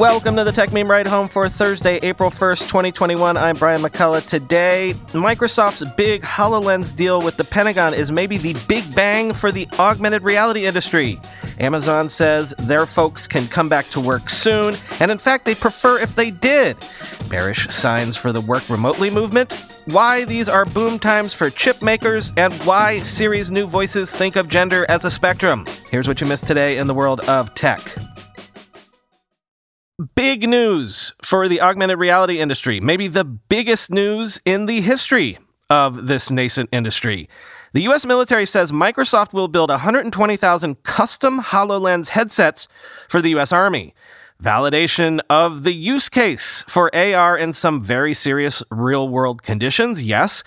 Welcome to the Techmeme Ride Home for Thursday, April 1st, 2021. I'm Brian McCullough. Today, Microsoft's big HoloLens deal with the Pentagon is maybe the big bang for the augmented reality industry. Amazon says their folks can come back to work soon, and in fact, they prefer if they did. Bearish signs for the work remotely movement, why these are boom times for chip makers, and why Siri's new voices think of gender as a spectrum. Here's what you missed today in the world of tech. Big news for the augmented reality industry, maybe the biggest news in the history of this nascent industry. The US military says Microsoft will build 120,000 custom HoloLens headsets for the US Army. Validation of the use case for AR in some very serious real world conditions, yes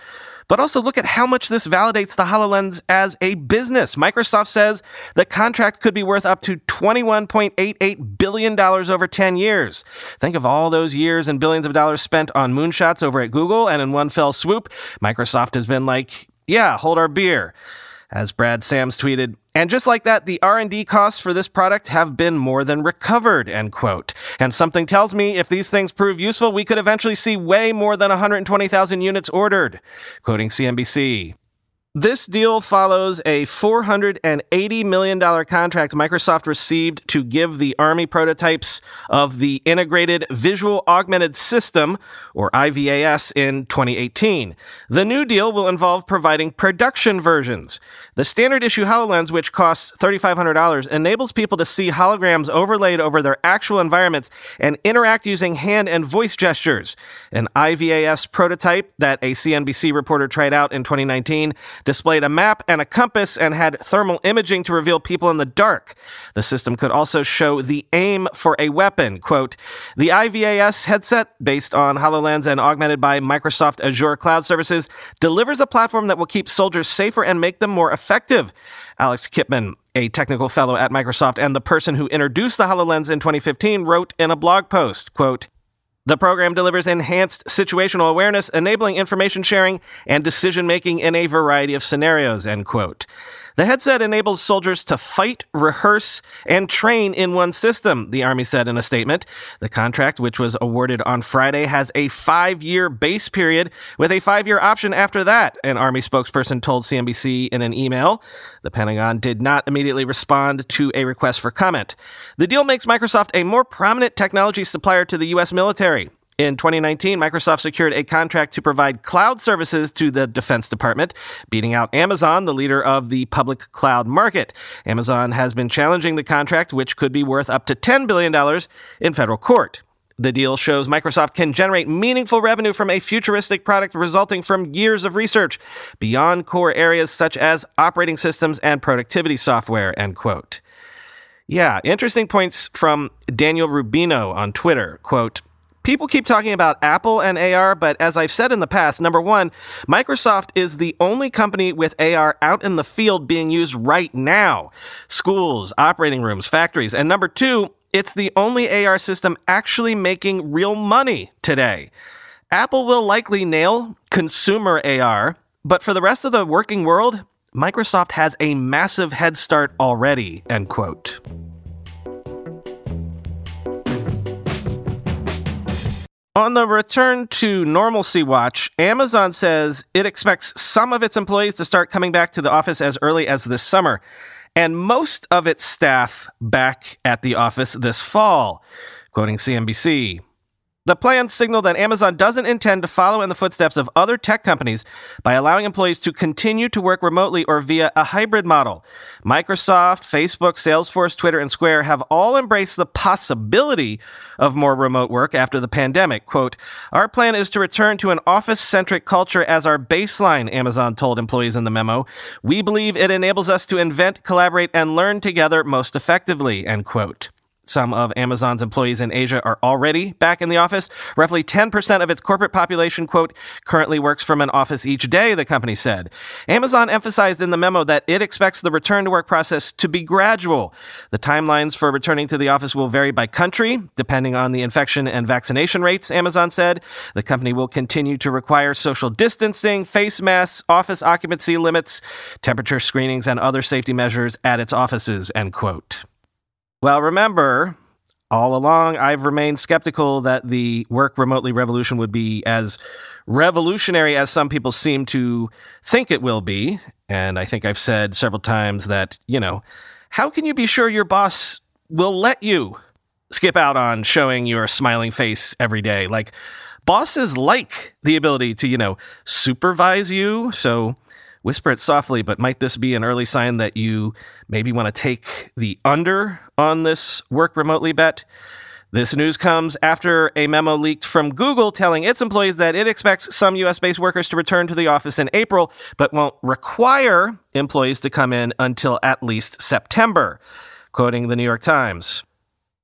but also look at how much this validates the HoloLens as a business. Microsoft says the contract could be worth up to $21.88 billion over 10 years. Think of all those years and billions of dollars spent on moonshots over at Google, and in one fell swoop, Microsoft has been like, yeah, hold our beer. As Brad Sams tweeted, and just like that, the R&D costs for this product have been more than recovered, end quote. And something tells me if these things prove useful, we could eventually see way more than 120,000 units ordered. Quoting CNBC. This deal follows a $480 million contract Microsoft received to give the Army prototypes of the Integrated Visual Augmented System, or IVAS, in 2018. The new deal will involve providing production versions. The standard issue HoloLens, which costs $3,500, enables people to see holograms overlaid over their actual environments and interact using hand and voice gestures. An IVAS prototype that a CNBC reporter tried out in 2019 displayed a map and a compass, and had thermal imaging to reveal people in the dark. The system could also show the aim for a weapon. Quote, the IVAS headset, based on HoloLens and augmented by Microsoft Azure Cloud Services, delivers a platform that will keep soldiers safer and make them more effective. Alex Kipman, a technical fellow at Microsoft and the person who introduced the HoloLens in 2015, wrote in a blog post, quote, the program delivers enhanced situational awareness, enabling information sharing and decision making in a variety of scenarios, end quote. The headset enables soldiers to fight, rehearse, and train in one system, the Army said in a statement. The contract, which was awarded on Friday, has a five year base period with a five year option after that, an Army spokesperson told CNBC in an email. The Pentagon did not immediately respond to a request for comment. The deal makes Microsoft a more prominent technology supplier to the U.S. military. In 2019, Microsoft secured a contract to provide cloud services to the Defense Department, beating out Amazon, the leader of the public cloud market. Amazon has been challenging the contract, which could be worth up to $10 billion in federal court. The deal shows Microsoft can generate meaningful revenue from a futuristic product resulting from years of research beyond core areas such as operating systems and productivity software, end quote. Yeah, interesting points from Daniel Rubino on Twitter. Quote, People keep talking about Apple and AR, but as I've said in the past, number one, Microsoft is the only company with AR out in the field being used right now. Schools, operating rooms, factories. And number two, it's the only AR system actually making real money today. Apple will likely nail consumer AR, but for the rest of the working world, Microsoft has a massive head start already, end quote. On the return to normalcy watch, Amazon says it expects some of its employees to start coming back to the office as early as this summer, and most of its staff back at the office this fall. Quoting CNBC, the plans signal that Amazon doesn't intend to follow in the footsteps of other tech companies by allowing employees to continue to work remotely or via a hybrid model. Microsoft, Facebook, Salesforce, Twitter, and Square have all embraced the possibility of more remote work after the pandemic. Quote, Our plan is to return to an office centric culture as our baseline, Amazon told employees in the memo. We believe it enables us to invent, collaborate, and learn together most effectively, end quote. Some of Amazon's employees in Asia are already back in the office. Roughly 10% of its corporate population, quote, currently works from an office each day, the company said. Amazon emphasized in the memo that it expects the return to work process to be gradual. The timelines for returning to the office will vary by country, depending on the infection and vaccination rates, Amazon said. The company will continue to require social distancing, face masks, office occupancy limits, temperature screenings, and other safety measures at its offices, end quote. Well, remember, all along, I've remained skeptical that the work remotely revolution would be as revolutionary as some people seem to think it will be. And I think I've said several times that, you know, how can you be sure your boss will let you skip out on showing your smiling face every day? Like, bosses like the ability to, you know, supervise you. So, whisper it softly, but might this be an early sign that you maybe want to take the under on this work remotely bet? This news comes after a memo leaked from Google telling its employees that it expects some US based workers to return to the office in April, but won't require employees to come in until at least September, quoting the New York Times.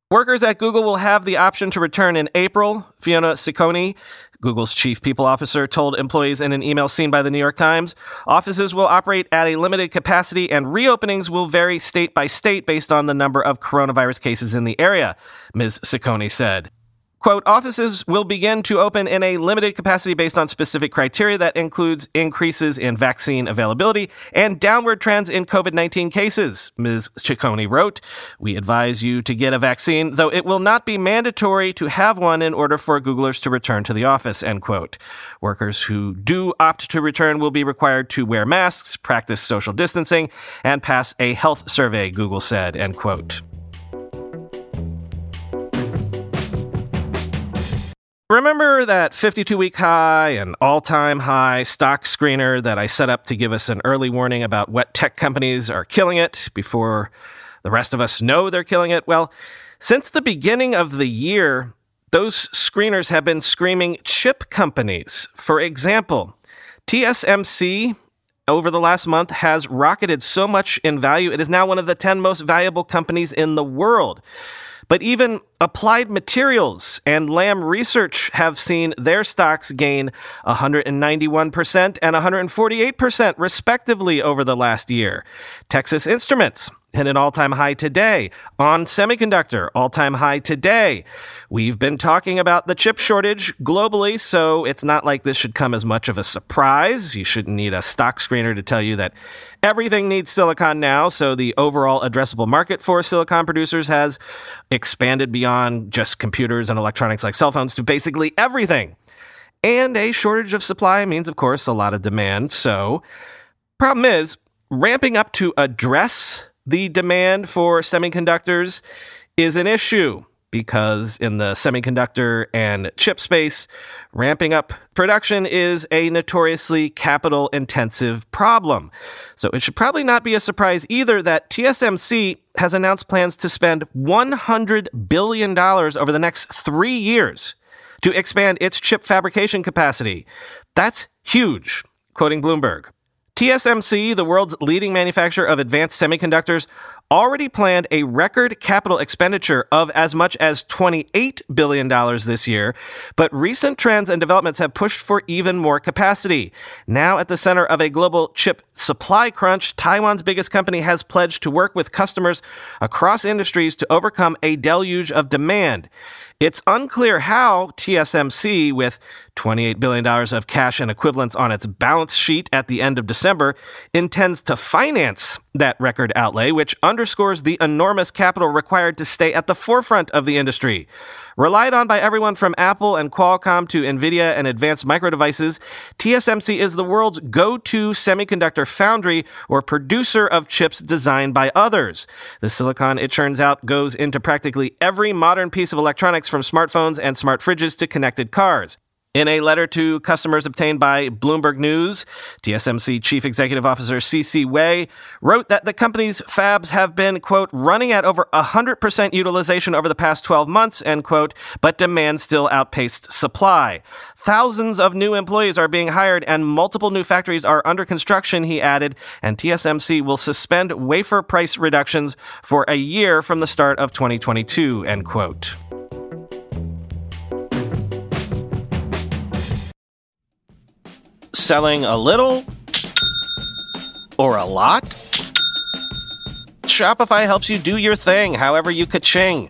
Workers at Google will have the option to return in April. Fiona Cicconi, Google's chief people officer, told employees in an email seen by the New York Times offices will operate at a limited capacity and reopenings will vary state by state based on the number of coronavirus cases in the area, Ms. Cicconi said. Quote, offices will begin to open in a limited capacity based on specific criteria that includes increases in vaccine availability and downward trends in COVID 19 cases, Ms. Cicconi wrote. We advise you to get a vaccine, though it will not be mandatory to have one in order for Googlers to return to the office, end quote. Workers who do opt to return will be required to wear masks, practice social distancing, and pass a health survey, Google said, end quote. Remember that 52 week high and all time high stock screener that I set up to give us an early warning about what tech companies are killing it before the rest of us know they're killing it? Well, since the beginning of the year, those screeners have been screaming chip companies. For example, TSMC over the last month has rocketed so much in value, it is now one of the 10 most valuable companies in the world. But even Applied Materials and Lam Research have seen their stocks gain 191% and 148% respectively over the last year. Texas Instruments hit an all time high today. On semiconductor, all time high today. We've been talking about the chip shortage globally, so it's not like this should come as much of a surprise. You shouldn't need a stock screener to tell you that everything needs silicon now, so the overall addressable market for silicon producers has expanded beyond just computers and electronics like cell phones to basically everything. And a shortage of supply means, of course, a lot of demand. So, problem is, ramping up to address the demand for semiconductors is an issue because in the semiconductor and chip space, ramping up production is a notoriously capital intensive problem. So it should probably not be a surprise either that TSMC has announced plans to spend $100 billion over the next three years to expand its chip fabrication capacity. That's huge, quoting Bloomberg. TSMC, the world's leading manufacturer of advanced semiconductors, already planned a record capital expenditure of as much as $28 billion this year, but recent trends and developments have pushed for even more capacity. Now, at the center of a global chip supply crunch, Taiwan's biggest company has pledged to work with customers across industries to overcome a deluge of demand. It's unclear how TSMC, with $28 billion of cash and equivalents on its balance sheet at the end of December, intends to finance that record outlay, which underscores the enormous capital required to stay at the forefront of the industry. Relied on by everyone from Apple and Qualcomm to Nvidia and Advanced Micro Devices, TSMC is the world's go to semiconductor foundry or producer of chips designed by others. The silicon, it turns out, goes into practically every modern piece of electronics from smartphones and smart fridges to connected cars. In a letter to customers obtained by Bloomberg News, TSMC Chief Executive Officer C.C. Wei wrote that the company's fabs have been, quote, running at over 100% utilization over the past 12 months, end quote, but demand still outpaced supply. Thousands of new employees are being hired and multiple new factories are under construction, he added, and TSMC will suspend wafer price reductions for a year from the start of 2022, end quote. Selling a little or a lot? Shopify helps you do your thing, however you ka-ching.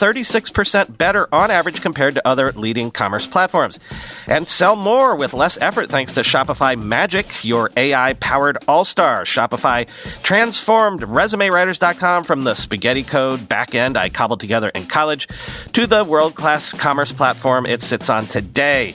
36% better on average compared to other leading commerce platforms. And sell more with less effort thanks to Shopify Magic, your AI powered all star. Shopify transformed ResumeWriters.com from the spaghetti code backend I cobbled together in college to the world class commerce platform it sits on today.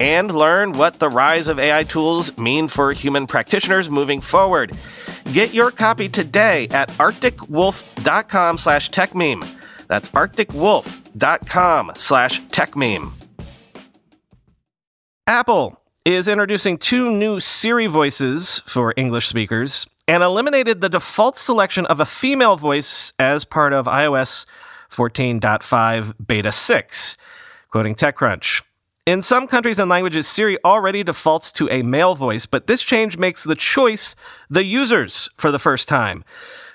and learn what the rise of AI tools mean for human practitioners moving forward. Get your copy today at arcticwolf.com slash techmeme. That's arcticwolf.com slash techmeme. Apple is introducing two new Siri voices for English speakers and eliminated the default selection of a female voice as part of iOS 14.5 Beta 6. Quoting TechCrunch. In some countries and languages, Siri already defaults to a male voice, but this change makes the choice the users for the first time.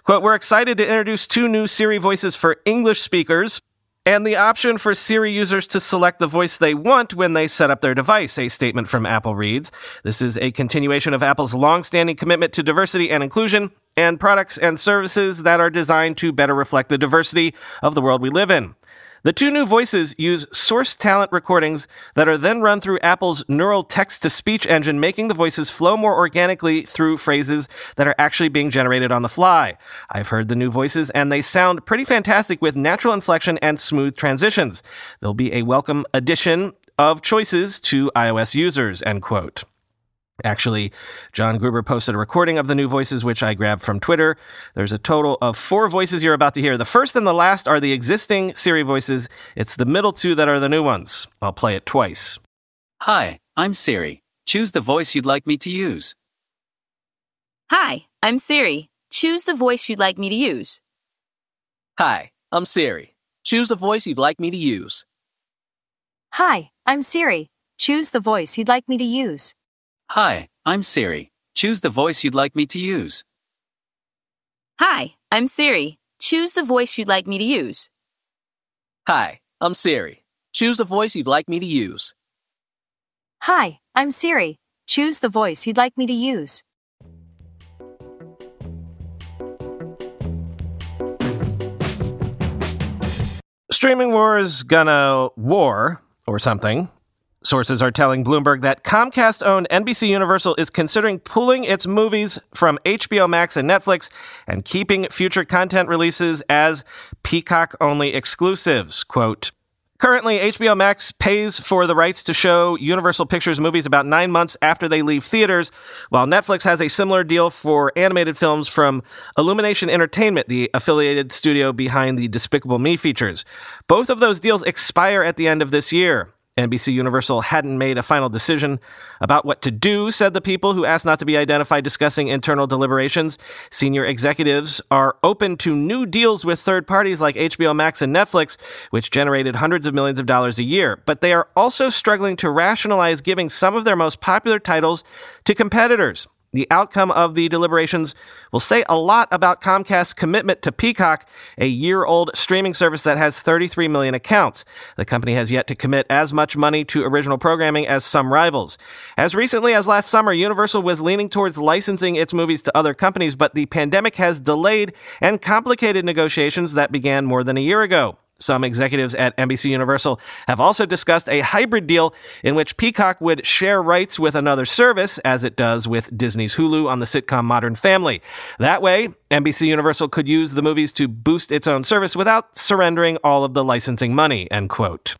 Quote, we're excited to introduce two new Siri voices for English speakers and the option for Siri users to select the voice they want when they set up their device, a statement from Apple reads. This is a continuation of Apple's long-standing commitment to diversity and inclusion and products and services that are designed to better reflect the diversity of the world we live in. The two new voices use source talent recordings that are then run through Apple's neural text to speech engine, making the voices flow more organically through phrases that are actually being generated on the fly. I've heard the new voices and they sound pretty fantastic with natural inflection and smooth transitions. They'll be a welcome addition of choices to iOS users, end quote. Actually, John Gruber posted a recording of the new voices, which I grabbed from Twitter. There's a total of four voices you're about to hear. The first and the last are the existing Siri voices. It's the middle two that are the new ones. I'll play it twice. Hi, I'm Siri. Choose the voice you'd like me to use. Hi, I'm Siri. Choose the voice you'd like me to use. Hi, I'm Siri. Choose the voice you'd like me to use. Hi, I'm Siri. Choose the voice you'd like me to use. Hi, I'm Siri. Choose the voice you'd like me to use. Hi, I'm Siri. Choose the voice you'd like me to use. Hi, I'm Siri. Choose the voice you'd like me to use. Hi, I'm Siri. Choose the voice you'd like me to use. Streaming war is gonna war or something. Sources are telling Bloomberg that Comcast owned NBC Universal is considering pulling its movies from HBO Max and Netflix and keeping future content releases as Peacock only exclusives. Quote, Currently, HBO Max pays for the rights to show Universal Pictures movies about nine months after they leave theaters, while Netflix has a similar deal for animated films from Illumination Entertainment, the affiliated studio behind the Despicable Me features. Both of those deals expire at the end of this year. NBC Universal hadn't made a final decision about what to do, said the people who asked not to be identified discussing internal deliberations. Senior executives are open to new deals with third parties like HBO Max and Netflix, which generated hundreds of millions of dollars a year. But they are also struggling to rationalize giving some of their most popular titles to competitors. The outcome of the deliberations will say a lot about Comcast's commitment to Peacock, a year old streaming service that has 33 million accounts. The company has yet to commit as much money to original programming as some rivals. As recently as last summer, Universal was leaning towards licensing its movies to other companies, but the pandemic has delayed and complicated negotiations that began more than a year ago. Some executives at NBC Universal have also discussed a hybrid deal in which Peacock would share rights with another service, as it does with Disney's Hulu on the sitcom Modern Family. That way, NBC Universal could use the movies to boost its own service without surrendering all of the licensing money, end quote.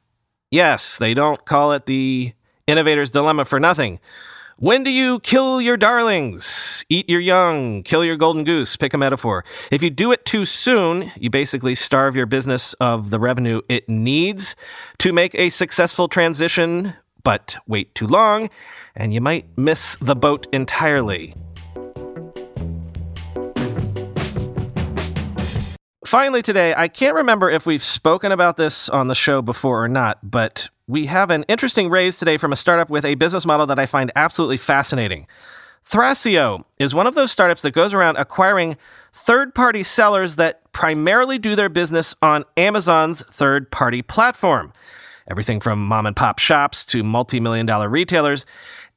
Yes, they don't call it the innovator's dilemma for nothing. When do you kill your darlings? Eat your young, kill your golden goose, pick a metaphor. If you do it too soon, you basically starve your business of the revenue it needs to make a successful transition, but wait too long, and you might miss the boat entirely. Finally, today, I can't remember if we've spoken about this on the show before or not, but we have an interesting raise today from a startup with a business model that I find absolutely fascinating. Thrasio is one of those startups that goes around acquiring third party sellers that primarily do their business on Amazon's third party platform. Everything from mom and pop shops to multi million dollar retailers,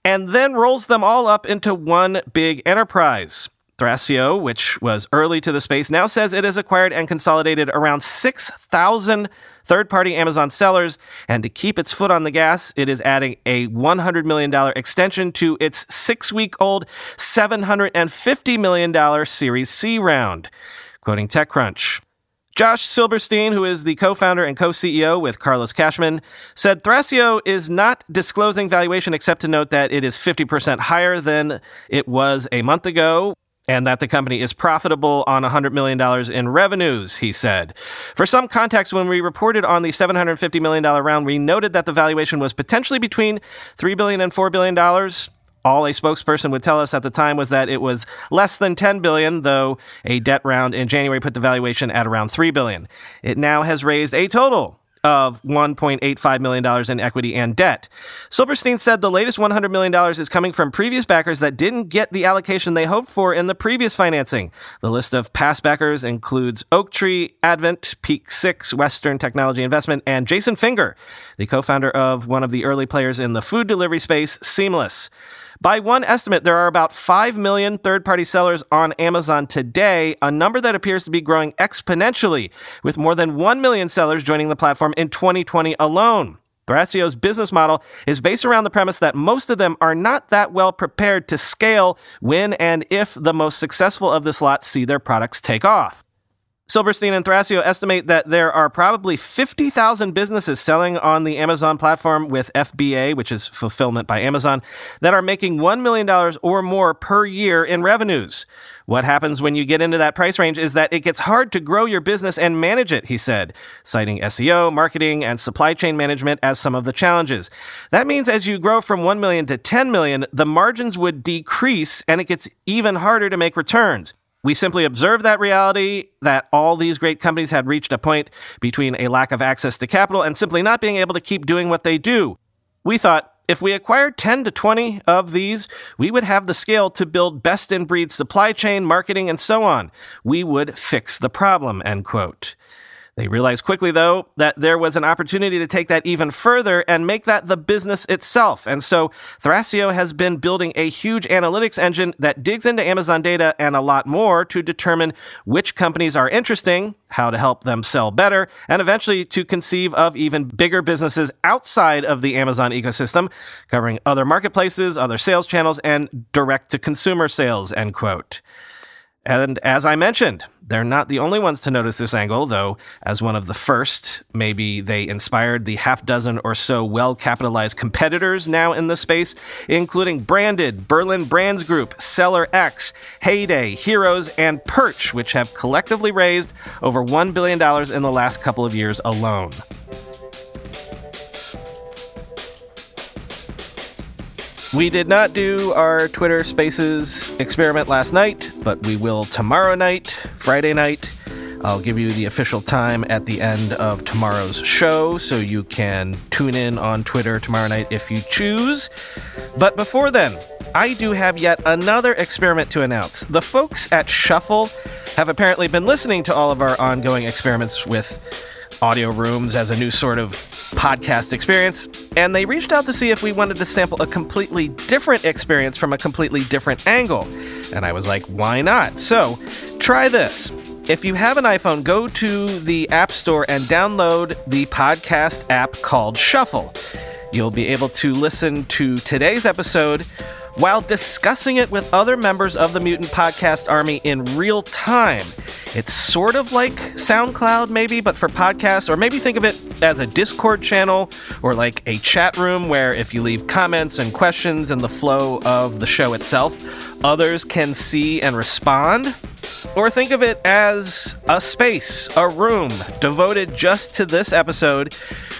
and then rolls them all up into one big enterprise. Thrasio, which was early to the space, now says it has acquired and consolidated around 6,000 third party Amazon sellers. And to keep its foot on the gas, it is adding a $100 million extension to its six week old $750 million Series C round. Quoting TechCrunch. Josh Silberstein, who is the co founder and co CEO with Carlos Cashman, said Thrasio is not disclosing valuation except to note that it is 50% higher than it was a month ago and that the company is profitable on $100 million in revenues, he said. For some context, when we reported on the $750 million round, we noted that the valuation was potentially between $3 billion and $4 billion. All a spokesperson would tell us at the time was that it was less than 10 billion, though a debt round in January put the valuation at around 3 billion. It now has raised a total of $1.85 million in equity and debt. Silberstein said the latest $100 million is coming from previous backers that didn't get the allocation they hoped for in the previous financing. The list of past backers includes Oaktree, Advent, Peak Six, Western Technology Investment, and Jason Finger, the co founder of one of the early players in the food delivery space, Seamless. By one estimate, there are about 5 million third party sellers on Amazon today, a number that appears to be growing exponentially, with more than 1 million sellers joining the platform in 2020 alone. Thrasio's business model is based around the premise that most of them are not that well prepared to scale when and if the most successful of this lot see their products take off. Silberstein and Thrasio estimate that there are probably 50,000 businesses selling on the Amazon platform with FBA, which is fulfillment by Amazon, that are making $1 million or more per year in revenues. What happens when you get into that price range is that it gets hard to grow your business and manage it, he said, citing SEO, marketing, and supply chain management as some of the challenges. That means as you grow from 1 million to 10 million, the margins would decrease and it gets even harder to make returns. We simply observed that reality that all these great companies had reached a point between a lack of access to capital and simply not being able to keep doing what they do. We thought if we acquired 10 to 20 of these, we would have the scale to build best in breed supply chain, marketing, and so on. We would fix the problem, end quote. They realized quickly, though, that there was an opportunity to take that even further and make that the business itself. And so Thrasio has been building a huge analytics engine that digs into Amazon data and a lot more to determine which companies are interesting, how to help them sell better, and eventually to conceive of even bigger businesses outside of the Amazon ecosystem, covering other marketplaces, other sales channels, and direct to consumer sales, end quote. And as I mentioned, they're not the only ones to notice this angle, though, as one of the first, maybe they inspired the half dozen or so well capitalized competitors now in the space, including Branded, Berlin Brands Group, SellerX, Heyday, Heroes, and Perch, which have collectively raised over $1 billion in the last couple of years alone. We did not do our Twitter Spaces experiment last night, but we will tomorrow night, Friday night. I'll give you the official time at the end of tomorrow's show so you can tune in on Twitter tomorrow night if you choose. But before then, I do have yet another experiment to announce. The folks at Shuffle have apparently been listening to all of our ongoing experiments with audio rooms as a new sort of podcast experience, and they reached out to see if we wanted to sample a completely different experience from a completely different angle. And I was like, why not? So, try this. If you have an iPhone, go to the App Store and download the podcast app called Shuffle. You'll be able to listen to today's episode while discussing it with other members of the Mutant Podcast Army in real time. It's sort of like SoundCloud, maybe, but for podcasts, or maybe think of it as a Discord channel or like a chat room where if you leave comments and questions in the flow of the show itself, others can see and respond. Or think of it as a space, a room devoted just to this episode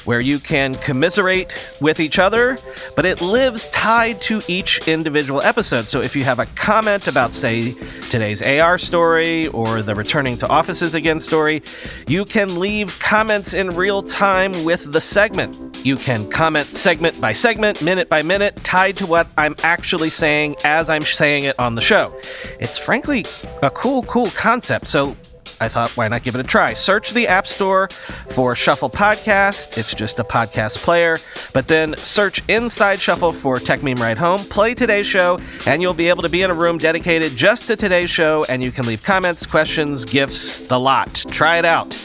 where you can commiserate with each other, but it lives tied to each individual episode. So if you have a comment about, say, today's AR story or the returning to offices again story, you can leave comments in real time with the segment. You can comment segment by segment, minute by minute, tied to what I'm actually saying as I'm saying it on the show. It's frankly a cool, cool concept. So I thought, why not give it a try? Search the App Store for Shuffle Podcast. It's just a podcast player. But then search inside Shuffle for Techmeme Ride Home, play today's show, and you'll be able to be in a room dedicated just to today's show, and you can leave comments, questions, gifts, the lot. Try it out.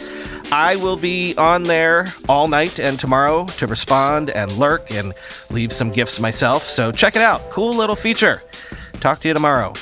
I will be on there all night and tomorrow to respond and lurk and leave some gifts myself. So check it out. Cool little feature. Talk to you tomorrow.